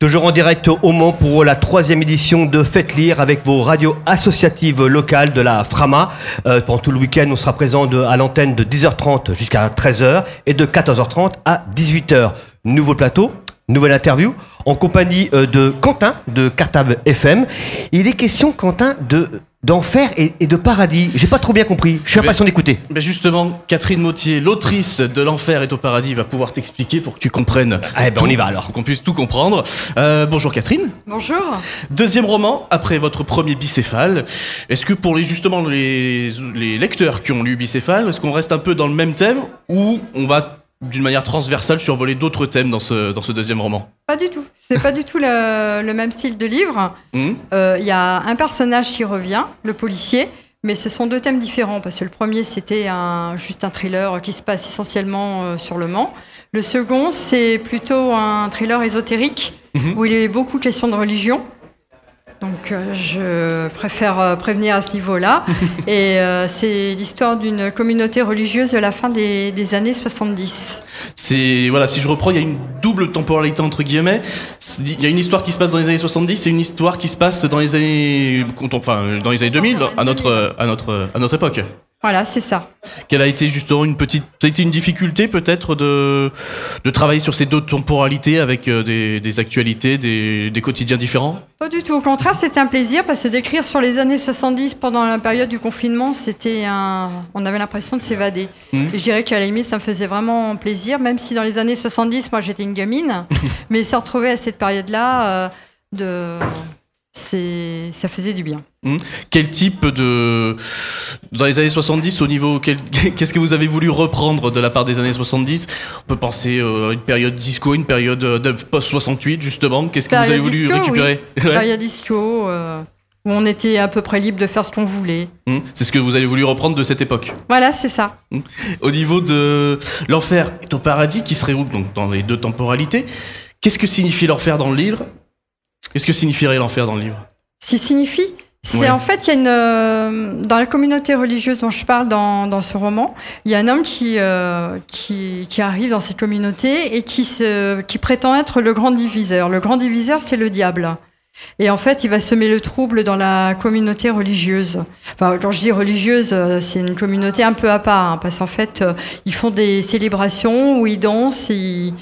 Toujours en direct au Mans pour la troisième édition de Faites Lire avec vos radios associatives locales de la Frama. Euh, pendant tout le week-end, on sera présent de- à l'antenne de 10h30 jusqu'à 13h et de 14h30 à 18h. Nouveau plateau, nouvelle interview en compagnie euh, de Quentin de Cartable FM. Il est question, Quentin, de d'enfer et, et de paradis. J'ai pas trop bien compris. Je suis Mais- impatient d'écouter. Ben justement, Catherine Mautier, l'autrice de L'Enfer est au paradis, va pouvoir t'expliquer pour que tu comprennes. Eh ben, on y va alors. Pour qu'on puisse tout comprendre. Euh, bonjour Catherine. Bonjour. Deuxième roman, après votre premier bicéphale. Est-ce que pour les, justement les, les lecteurs qui ont lu bicéphale, est-ce qu'on reste un peu dans le même thème ou on va d'une manière transversale survoler d'autres thèmes dans ce, dans ce deuxième roman Pas du tout. C'est pas du tout le, le même style de livre. Hmm Euh, Il y a un personnage qui revient, le policier, mais ce sont deux thèmes différents parce que le premier c'était un, juste un thriller qui se passe essentiellement euh, sur le Mans. Le second c'est plutôt un thriller ésotérique Mhm. où il est beaucoup question de religion. Donc euh, je préfère euh, prévenir à ce niveau-là. Et euh, c'est l'histoire d'une communauté religieuse de la fin des, des années 70. C'est voilà, si je reprends, il y a une double temporalité entre guillemets. Il y a une histoire qui se passe dans les années 70 et une histoire qui se passe dans les années, enfin dans les années 2000, à notre à notre à notre époque. Voilà, c'est ça. Quelle a été justement une petite, ça a été une difficulté peut-être de de travailler sur ces deux temporalités avec euh, des, des actualités, des, des quotidiens différents? Pas du tout. Au contraire, c'était un plaisir parce que d'écrire sur les années 70 pendant la période du confinement, c'était un. On avait l'impression de s'évader. Et je dirais qu'à la limite, ça me faisait vraiment plaisir, même si dans les années 70, moi j'étais une gamine. mais se retrouver à cette période-là, euh, de. C'est, ça faisait du bien. Quel type de dans les années 70 au niveau quel- qu'est-ce que vous avez voulu reprendre de la part des années 70 On peut penser euh, à une période disco, une période euh, de post 68 justement. Qu'est-ce que vous avez voulu récupérer Ouais. Période disco, euh, où on était à peu près libre de faire ce qu'on voulait. Hmm, C'est ce que vous avez voulu reprendre de cette époque. Voilà, c'est ça. Au niveau de l'enfer est au paradis qui serait où donc dans les deux temporalités? Qu'est-ce que signifie l'enfer dans le livre? Qu'est-ce que signifierait l'enfer dans le livre? Qui signifie, c'est Ouais. en fait, il y a une euh, dans la communauté religieuse dont je parle dans, dans ce roman, il y a un homme qui, euh, qui qui arrive dans cette communauté et qui se qui prétend être le grand diviseur. Le grand diviseur, c'est le diable. Et en fait, il va semer le trouble dans la communauté religieuse. Enfin, quand je dis religieuse, euh, c'est une communauté un peu à part, hein, parce qu'en fait, euh, ils font des célébrations où ils dansent, ils,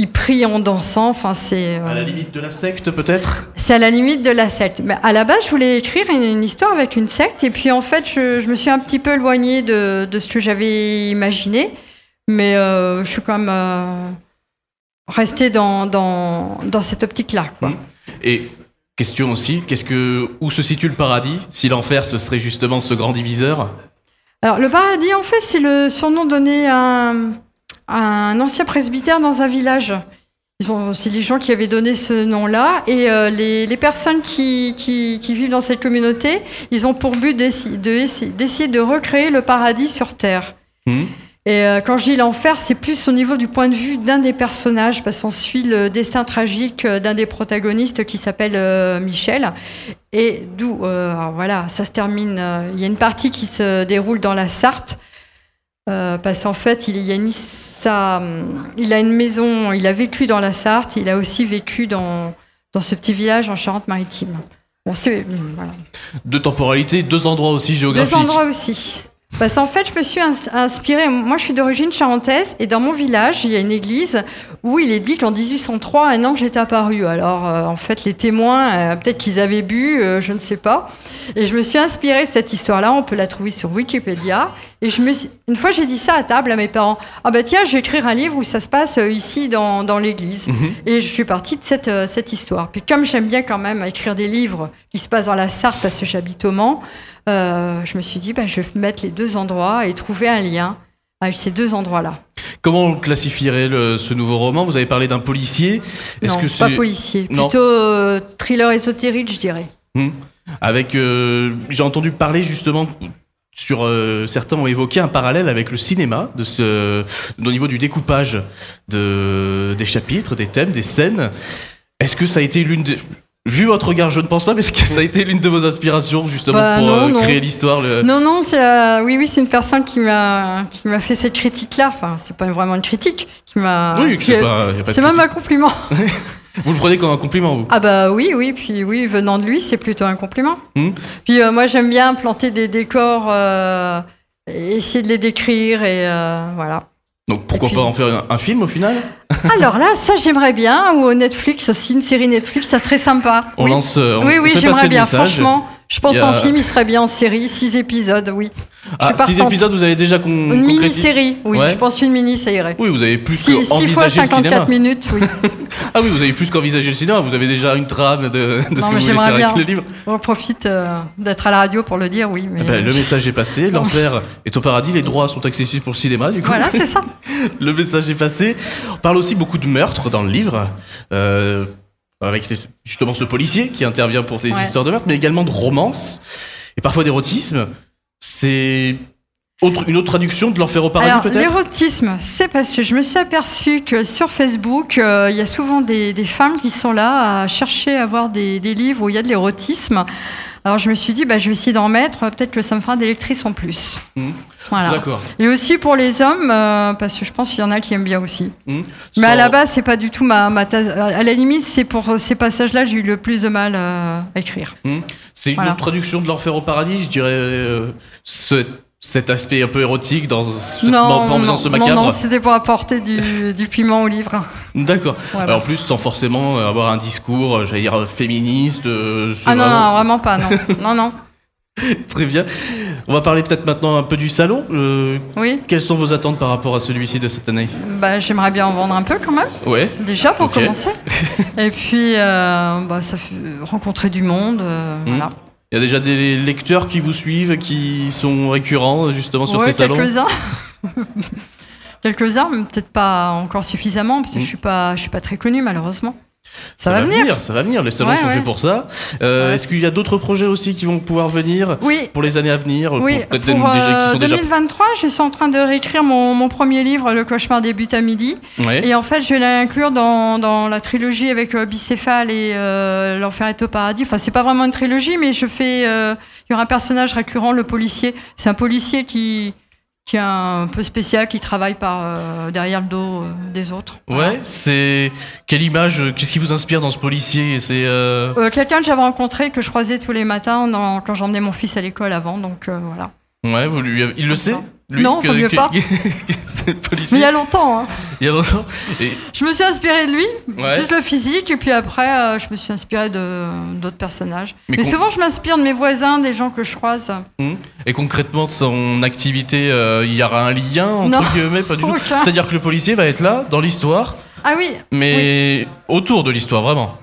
ils prient en dansant. Enfin, c'est euh, À la limite de la secte peut-être? C'est à la limite de la secte. Mais à la base, je voulais écrire une, une histoire avec une secte, et puis en fait, je, je me suis un petit peu éloignée de, de ce que j'avais imaginé, mais euh, je suis quand même euh, restée dans, dans, dans cette optique-là. quoi. Mm. Et question aussi, qu'est-ce que où se situe le paradis Si l'enfer ce serait justement ce grand diviseur? Alors, le paradis, en fait, c'est le surnom donné à un, à un ancien presbytère dans un village. C'est les gens qui avaient donné ce nom-là. Et euh, les, les personnes qui, qui, qui vivent dans cette communauté, ils ont pour but d'essayer de, recréer le paradis sur Terre. Hmm Et euh, quand je dis l'enfer, c'est plus au niveau du point de vue d'un des personnages, parce qu'on suit le destin tragique euh, d'un des protagonistes qui s'appelle euh, Michel. Et d'où, voilà, ça se termine. Il y a une partie qui se déroule dans la Sarthe, parce qu'en fait, il y a une, ça, hum, il a une maison, il a vécu dans la Sarthe, il a aussi vécu dans, dans ce petit village en Charente-Maritime. Bon, hum, voilà. Deux temporalités, deux endroits aussi géographiques. Deux endroits aussi. Parce qu'en fait, je me suis ins- inspirée. Moi, je suis d'origine charentaise et dans mon village, il y a une église où il est dit qu'en 1803, un ange est apparu. Alors, euh, en fait, les témoins, euh, peut-être qu'ils avaient bu, euh, je ne sais pas. Et je me suis inspirée de cette histoire-là. On peut la trouver sur Wikipédia. Et je me suis... une fois, j'ai dit ça à table à mes parents. Ah bah tiens, je vais écrire un livre où ça se passe euh, ici dans, dans l'église. Mhm. Et je suis partie de cette, euh, cette histoire. Puis comme j'aime bien quand même écrire des livres qui se passent dans la Sarthe parce que j'habite au Mans, euh, je me suis dit, bah, je vais mettre les deux endroits et trouver un lien avec ces deux endroits-là. Comment on classifierait le- ce nouveau roman? Vous avez parlé d'un policier. Est-ce Non, que pas policier, Non. plutôt euh, thriller ésotérique, je dirais. avec euh, J'ai entendu parler justement sur euh, certains ont évoqué un parallèle avec le cinéma de ce au niveau du découpage de des chapitres, des thèmes, des scènes. Est-ce que ça a été l'une des Vu votre regard, je ne pense pas, mais est-ce que ça a été l'une de vos aspirations justement Bah, pour non, euh, non. créer l'histoire le... Non, non, la- oui, oui, c'est une personne qui m'a qui m'a fait cette critique-là. Enfin, c'est pas vraiment une critique, qui m'a. Oui, c'est a- même un compliment. Vous le prenez comme un compliment, vous Ah bah oui, oui, puis oui, venant de lui, c'est plutôt un compliment. Hmm. Puis euh, moi, j'aime bien planter des décors, euh, essayer de les décrire, et euh, voilà. Donc pourquoi puis- pas en faire un, un film au final Alors là, ça, j'aimerais bien, ou Netflix aussi, une série Netflix, ça serait sympa. On oui. lance. on oui, oui, j'aimerais bien, franchement. Je pense a- en film, il serait bien en série, six épisodes, oui. Ah, six épisodes, vous avez déjà con Une mini-série, oui, Ouais. je pense une mini, ça irait. Oui, vous avez plus Six, six fois qu'envisagé le cinéma. 54 minutes, oui. Ah oui, vous avez plus qu'envisagé le cinéma. Vous avez déjà une trame de, de ce que vous voulez faire bien. avec le livre. On profite euh, d'être à la radio pour le dire, oui. Mais Eh ben, le message est passé. L'enfer est au paradis. Les droits sont accessibles pour le cinéma. Du coup, Voilà, c'est ça. le message est passé. On parle aussi beaucoup de meurtres dans le livre. Euh, avec les- justement ce policier qui intervient pour des Ouais. histoires de meurtre, mais également de romance et parfois d'érotisme. C'est autre, une autre traduction de l'enfer au paradis peut-être? l'érotisme, c'est parce que je me suis aperçue que sur Facebook, euh, il y a souvent des, des femmes qui sont là à chercher à voir des, des livres où il y a de l'érotisme. Alors, je me suis dit, bah, je vais essayer d'en mettre, peut-être que ça me fera lectrices en plus. Mhm. Voilà. D'accord. Et aussi pour les hommes, euh, parce que je pense qu'il y en a qui aiment bien aussi. Hmm. Mais à la base, c'est pas du tout ma, ma tasse- À la limite, c'est pour ces passages-là que j'ai eu le plus de mal euh, à écrire. Hmm. C'est une Voilà. autre traduction de l'enfer au paradis, je dirais. euh, cet aspect un peu érotique dans ce, Non, non, non, macabre. non, c'était pour apporter du, du piment au livre. D'accord. Voilà. En plus, sans forcément avoir un discours, euh, j'allais dire, euh, féministe. euh, Ah non, vraiment non, vraiment pas, non. non, non. Très bien. On va parler peut-être maintenant un peu du salon. Euh, Oui, quelles sont vos attentes par rapport à celui-ci de cette année? Bah, j'aimerais bien en vendre un peu quand même, Ouais. déjà pour commencer. Et puis, euh, bah, ça fait rencontrer du monde, euh, Mhm. voilà. Il y a déjà des lecteurs qui vous suivent, qui sont récurrents justement sur Ouais, ces salons? quelques-uns. quelques-uns, mais peut-être pas encore suffisamment, parce que Mhm. je suis pas, je suis pas très connue malheureusement. Ça, va venir. Ça va venir. Les salons Ouais, sont ouais. faits pour ça. Euh, Ouais. Est-ce qu'il y a d'autres projets aussi qui vont pouvoir venir Oui, pour les années à venir Oui, pour pour déjà, euh, qui sont déjà 2023, je suis en train de réécrire mon, mon premier livre, Le cauchemar débute à midi. Et en fait, je vais l'inclure dans, dans la trilogie avec euh, Bicéphale et euh, L'Enfer est au paradis. Enfin, c'est pas vraiment une trilogie, mais je fais. Il y aura un personnage récurrent, le policier. C'est un policier qui, qui est un peu spécial, qui travaille par, euh, derrière le dos euh, des autres. Voilà. Ouais, c'est quelle image euh, Qu'est-ce qui vous inspire dans ce policier? C'est Quelqu'un que j'avais rencontré, que je croisais tous les matins dans- quand j'emmenais mon fils à l'école avant. Donc voilà. ouais, vous lui avez- il le sait? Lui, Non, faut mieux pas. que Mais il y a longtemps. Hein. Il y a longtemps. Et- Je me suis inspirée de lui, Ouais. juste le physique, et puis après, euh, je me suis inspirée de d'autres personnages. Mais souvent, je m'inspire de mes voisins, des gens que je croise. Hmm. Et concrètement, son activité, euh, il y aura un lien entre Non. guillemets, pas du tout. C'est-à-dire que le policier va être là dans l'histoire, Ah oui, mais autour de l'histoire vraiment.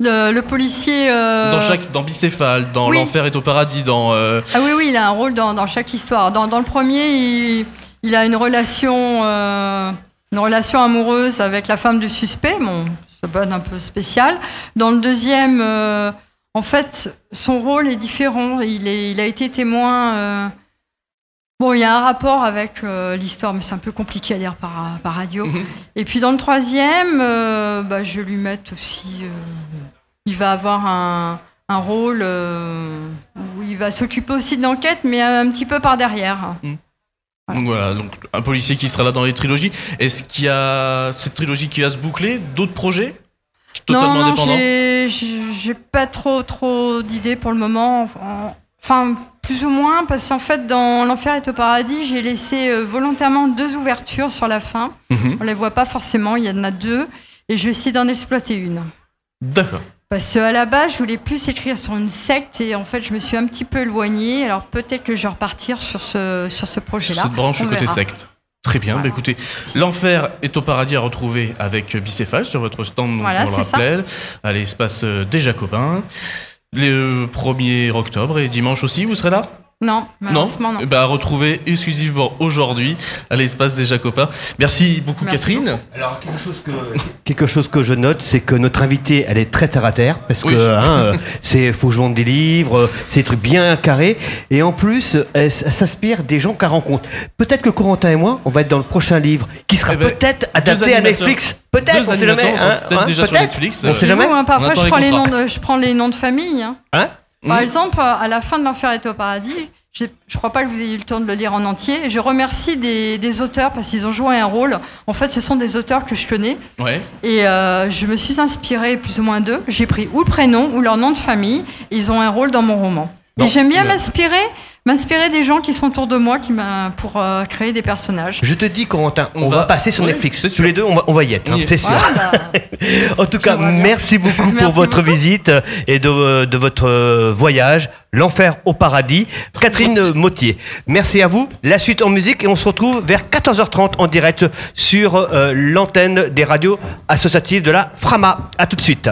Le, le policier. euh, Dans chaque, dans Bicéphale, dans oui. l'enfer est au paradis, dans. euh, Ah oui, oui, il a un rôle dans, dans chaque histoire. Dans, dans le premier, il, il a une relation, euh, une relation amoureuse avec la femme du suspect. Bon, ça un peu spécial. Dans le deuxième, en fait, son rôle est différent. Il, est, il a été témoin. Euh, Bon, il y a un rapport avec euh, l'histoire, mais c'est un peu compliqué à dire par, par radio. Mhm. Et puis dans le troisième, euh, bah, je vais lui mettre aussi. euh, il va avoir un, un rôle euh, où il va s'occuper aussi de l'enquête, mais un, petit peu par derrière. Donc voilà, donc un policier qui sera là dans les trilogies. Est-ce qu'il y a cette trilogie qui va se boucler? D'autres projets? Totalement non, non, j'ai- pas trop trop d'idées pour le moment. En- Enfin, plus ou moins, parce qu'en fait, dans L'Enfer est au paradis, j'ai laissé euh, volontairement deux ouvertures sur la fin. Mhm. On les voit pas forcément, il y en a deux, et je vais essayer d'en exploiter une. D'accord. Parce qu'à la base, je voulais plus écrire sur une secte et en fait, je me suis un petit peu éloignée. Alors peut-être que je vais repartir sur ce, sur ce projet-là. Cette branche On côté verra. secte. Très bien, bah écoutez, l'enfer est au paradis à retrouver avec Bicéphale sur votre stand, Voilà, on le c'est ça. à l'espace euh, des Jacobins. Le 1er octobre et dimanche aussi, vous serez là? Non, malheureusement, non. Ben, à retrouver exclusivement aujourd'hui à l'espace des Jacobins. Merci beaucoup Merci Catherine. Alors, quelque chose que, quelque chose que je note, c'est que notre invitée, elle est très terre à terre, parce que Oui. hein, euh, c'est faut vendre des livres, c'est des trucs bien carrés, et en plus, elle, s'inspire des gens qu'elle rencontre. Peut-être que Corentin et moi, on va être dans le prochain livre, qui sera Eh ben, peut-être adapté à. Netflix. Peut-être, on sait jamais. hein, peut-être hein, déjà sur. Netflix. On euh, sait Et jamais. vous, hein, On parfois, je prends, les noms de, je prends les noms de famille. hein? Par Mhm. exemple, à la fin de l'Enfer est au paradis, Je ne crois pas que vous ayez eu le temps de le lire en entier. Je remercie des, des auteurs parce qu'ils ont joué un rôle. En fait, ce sont des auteurs que je connais. Ouais. Et euh, je me suis inspirée plus ou moins d'eux. J'ai pris ou le prénom ou leur nom de famille. Ils ont un rôle dans mon roman. Et j'aime bien m'inspirer, m'inspirer des gens qui sont autour de moi qui m'a pour euh, créer des personnages. Je te dis, Corentin, on, On va, va- passer sur Netflix. Tous les deux, on va, on va y être, hein, c'est sûr. Voilà, En tout cas, bien. merci beaucoup pour votre beaucoup. visite et de, de votre euh, voyage, l'enfer au paradis. Catherine Mottier, merci à vous. La suite en musique et on se retrouve vers 14h30 en direct sur euh, l'antenne des radios associatives de la Frama. À tout de suite.